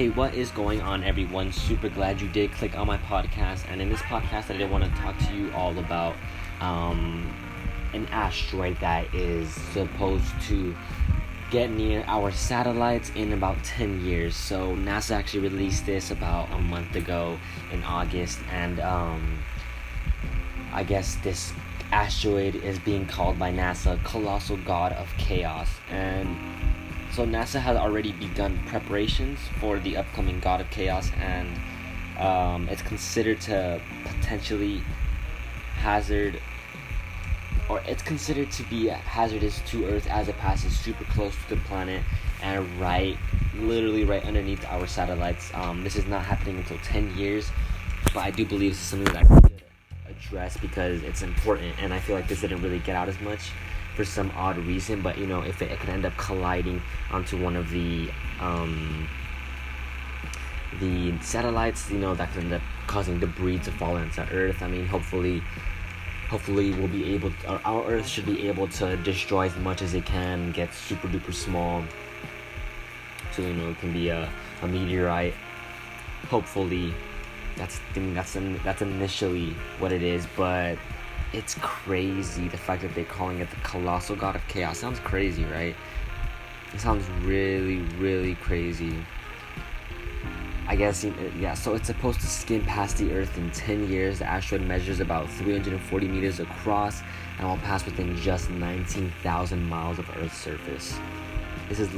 Hey, what is going on, everyone? Super glad you did click on my podcast. And in this podcast, I did want to talk to you all about um, an asteroid that is supposed to get near our satellites in about 10 years. So, NASA actually released this about a month ago in August. And um, I guess this asteroid is being called by NASA Colossal God of Chaos. And so NASA has already begun preparations for the upcoming God of Chaos, and um, it's considered to potentially hazard, or it's considered to be hazardous to Earth as it passes super close to the planet and right, literally right underneath our satellites. Um, this is not happening until 10 years, but I do believe this is something that I should address because it's important, and I feel like this didn't really get out as much for some odd reason, but you know, if it, it could end up colliding onto one of the um, the satellites, you know, that could end up causing debris to fall into Earth. I mean, hopefully, hopefully we'll be able, to, our, our Earth should be able to destroy as much as it can, get super duper small, so you know it can be a, a meteorite. Hopefully, that's I mean, that's that's initially what it is, but it's crazy the fact that they're calling it the colossal god of chaos. Sounds crazy right? It sounds really really crazy. I guess yeah so it's supposed to skim past the earth in 10 years. The asteroid measures about 340 meters across and will pass within just 19000 miles of earth's surface. This is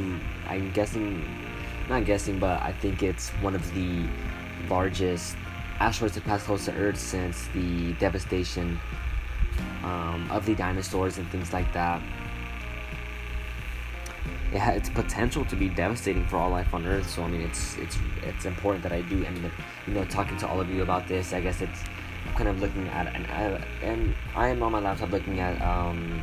i'm guessing not guessing but i think it's one of the largest asteroids to pass close to earth since the devastation um, of the dinosaurs and things like that. It has its potential to be devastating for all life on Earth. So I mean, it's it's it's important that I do and you know talking to all of you about this. I guess it's I'm kind of looking at and I, and I am on my laptop looking at um,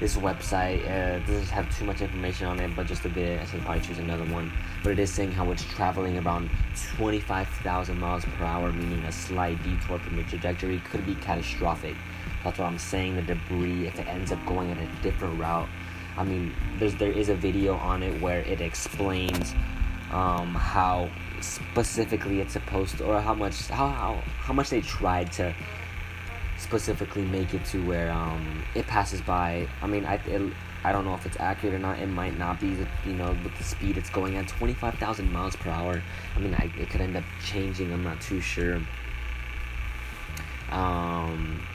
this website. Uh, doesn't have too much information on it, but just a bit. I should probably choose another one. But it is saying how it's traveling around 25,000 miles per hour, meaning a slight detour from the trajectory could be catastrophic. That's what I'm saying. The debris, if it ends up going in a different route, I mean, there's there is a video on it where it explains um, how specifically it's supposed to, or how much how how how much they tried to specifically make it to where um, it passes by. I mean, I it, I don't know if it's accurate or not. It might not be, you know, with the speed it's going at 25,000 miles per hour. I mean, I, it could end up changing. I'm not too sure. Um,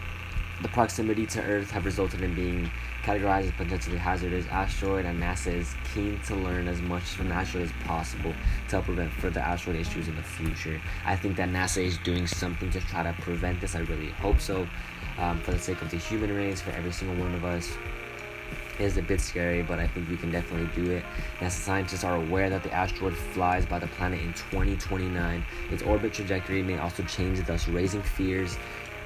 the proximity to Earth have resulted in being categorized as potentially hazardous asteroid, and NASA is keen to learn as much from the asteroid as possible to help prevent further asteroid issues in the future. I think that NASA is doing something to try to prevent this. I really hope so, um, for the sake of the human race, for every single one of us. It is a bit scary, but I think we can definitely do it. NASA scientists are aware that the asteroid flies by the planet in 2029. Its orbit trajectory may also change, thus raising fears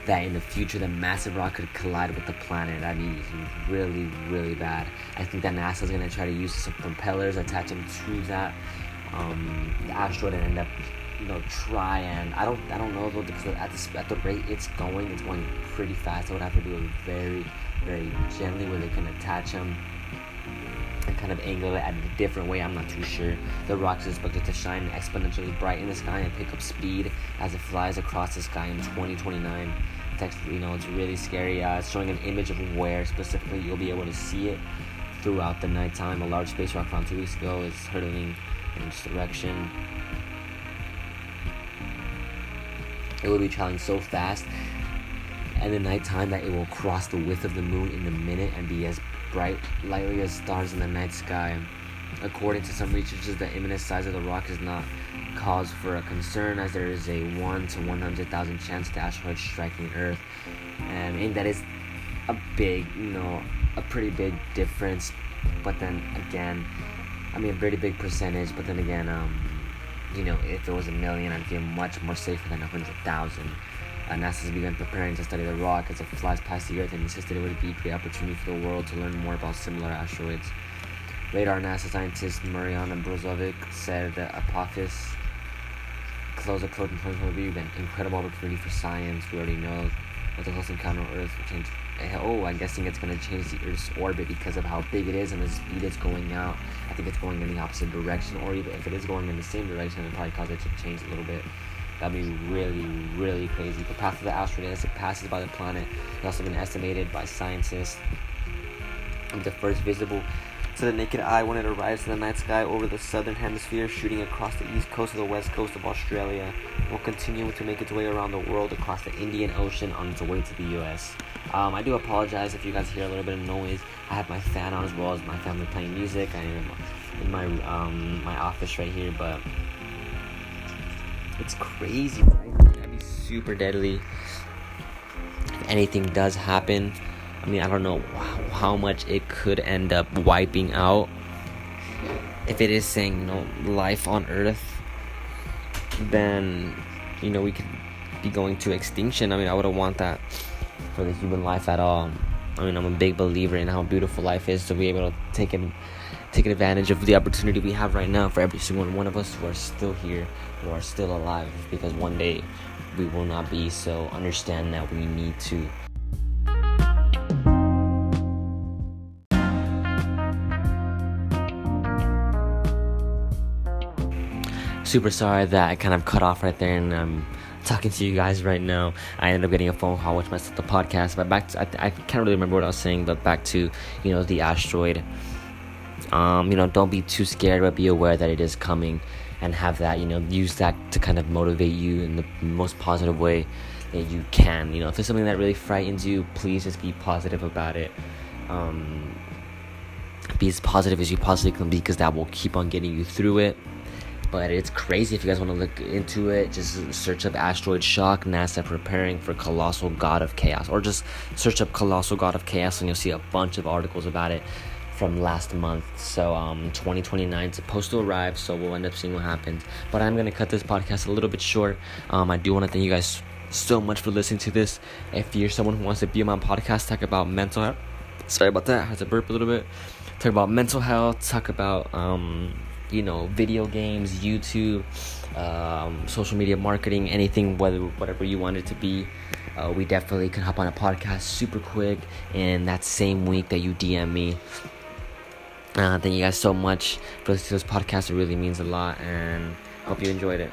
that in the future the massive rock could collide with the planet. That'd be really, really bad. I think that NASA is gonna try to use some propellers, attach them to that um, the asteroid, and end up, you know, try and I don't, I don't know though because at the at the rate it's going, it's going pretty fast. I would have to do it very, very gently where they can attach them and kind of angle it at a different way. I'm not too sure. The rock is expected to shine exponentially bright in the sky and pick up speed as it flies across the sky in 2029 text, you know, it's really scary. Uh, it's showing an image of where specifically you'll be able to see it throughout the nighttime. A large space rock found two weeks ago is hurtling in this direction. It will be traveling so fast and the nighttime that it will cross the width of the moon in a minute and be as bright lightly as stars in the night sky. According to some researchers, the imminent size of the rock is not cause for a concern as there is a 1 to 100,000 chance the asteroid striking Earth. And, and that is a big, you know, a pretty big difference. But then again, I mean, a pretty big percentage. But then again, um, you know, if it was a million, I'd feel much more safer than a 100,000. Uh, NASA has begun preparing to study the rock as it flies past the Earth and insisted it would be a great opportunity for the world to learn more about similar asteroids. Radar NASA scientist Mariana Brozovic said that Apophis close a code in 2020 an incredible opportunity for science. We already know what the close encounter on Earth will change eh, oh, I'm guessing it's gonna change the Earth's orbit because of how big it is and the speed it's going out. I think it's going in the opposite direction, or even if it is going in the same direction, it probably cause it to change a little bit. That'd be really, really crazy. The path of the asteroid as it passes by the planet has also been estimated by scientists. The first visible to the naked eye when it arrives in the night sky over the southern hemisphere, shooting across the east coast of the west coast of Australia, will continue to make its way around the world across the Indian Ocean on its way to the U.S. Um, I do apologize if you guys hear a little bit of noise. I have my fan on as well as my family playing music. I am in my um, my office right here, but it's crazy, right? That'd be super deadly. If anything does happen, mean, I don't know how much it could end up wiping out. If it is saying, you know, life on Earth, then, you know, we could be going to extinction. I mean, I wouldn't want that for the human life at all. I mean, I'm a big believer in how beautiful life is to be able to take in, take advantage of the opportunity we have right now for every single one of us who are still here, who are still alive, because one day we will not be. So understand that we need to super sorry that I kind of cut off right there and I'm talking to you guys right now. I ended up getting a phone call which messed up the podcast. But back to, I, I can't really remember what I was saying, but back to, you know, the asteroid. Um, you know, don't be too scared, but be aware that it is coming and have that, you know, use that to kind of motivate you in the most positive way that you can. You know, if there's something that really frightens you, please just be positive about it. Um, be as positive as you possibly can be because that will keep on getting you through it but it's crazy if you guys want to look into it. Just search up asteroid shock nasa preparing for colossal god of chaos. Or just search up colossal god of chaos and you'll see a bunch of articles about it from last month. So um 2029 is supposed to arrive so we'll end up seeing what happens. But i'm gonna cut this podcast a little bit short. Um i do want to thank you guys so much for listening to this. If you're someone who wants to be on my podcast talk about mental health sorry about that i had to burp a little bit. Talk about mental health talk about um you know video games youtube um, social media marketing anything whether whatever you want it to be uh, we definitely can hop on a podcast super quick in that same week that you dm me. Uh, thank you guys so much for listening to this podcast. It really means a lot and hope you enjoyed it